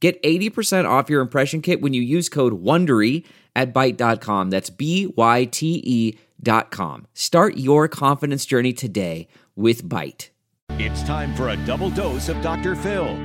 Get 80% off your impression kit when you use code WONDERY at Byte.com. That's B-Y-T-E dot com. Start your confidence journey today with Byte. It's time for a double dose of Dr. Phil.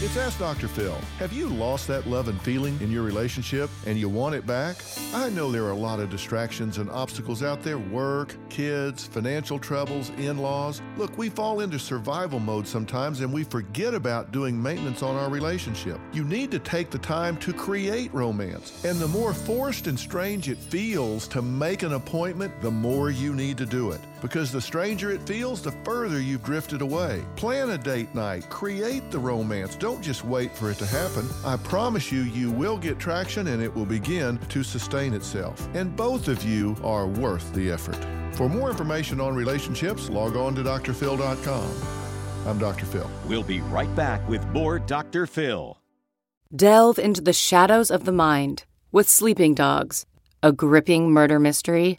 It's Ask Dr. Phil. Have you lost that love and feeling in your relationship and you want it back? I know there are a lot of distractions and obstacles out there work, kids, financial troubles, in laws. Look, we fall into survival mode sometimes and we forget about doing maintenance on our relationship. You need to take the time to create romance. And the more forced and strange it feels to make an appointment, the more you need to do it. Because the stranger it feels, the further you've drifted away. Plan a date night, create the romance. Don't just wait for it to happen. I promise you, you will get traction and it will begin to sustain itself. And both of you are worth the effort. For more information on relationships, log on to drphil.com. I'm Dr. Phil. We'll be right back with more Dr. Phil. Delve into the shadows of the mind with Sleeping Dogs, a gripping murder mystery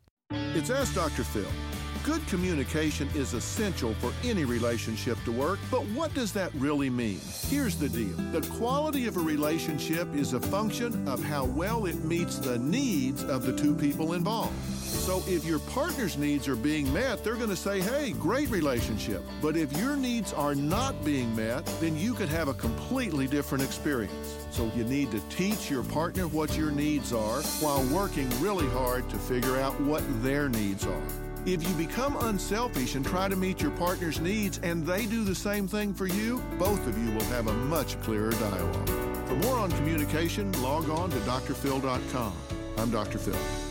It's Ask Dr. Phil. Good communication is essential for any relationship to work, but what does that really mean? Here's the deal the quality of a relationship is a function of how well it meets the needs of the two people involved. So if your partner's needs are being met, they're going to say, hey, great relationship. But if your needs are not being met, then you could have a completely different experience. So you need to teach your partner what your needs are while working really hard to figure out what their needs are. If you become unselfish and try to meet your partner's needs and they do the same thing for you, both of you will have a much clearer dialogue. For more on communication, log on to drphil.com. I'm Dr. Phil.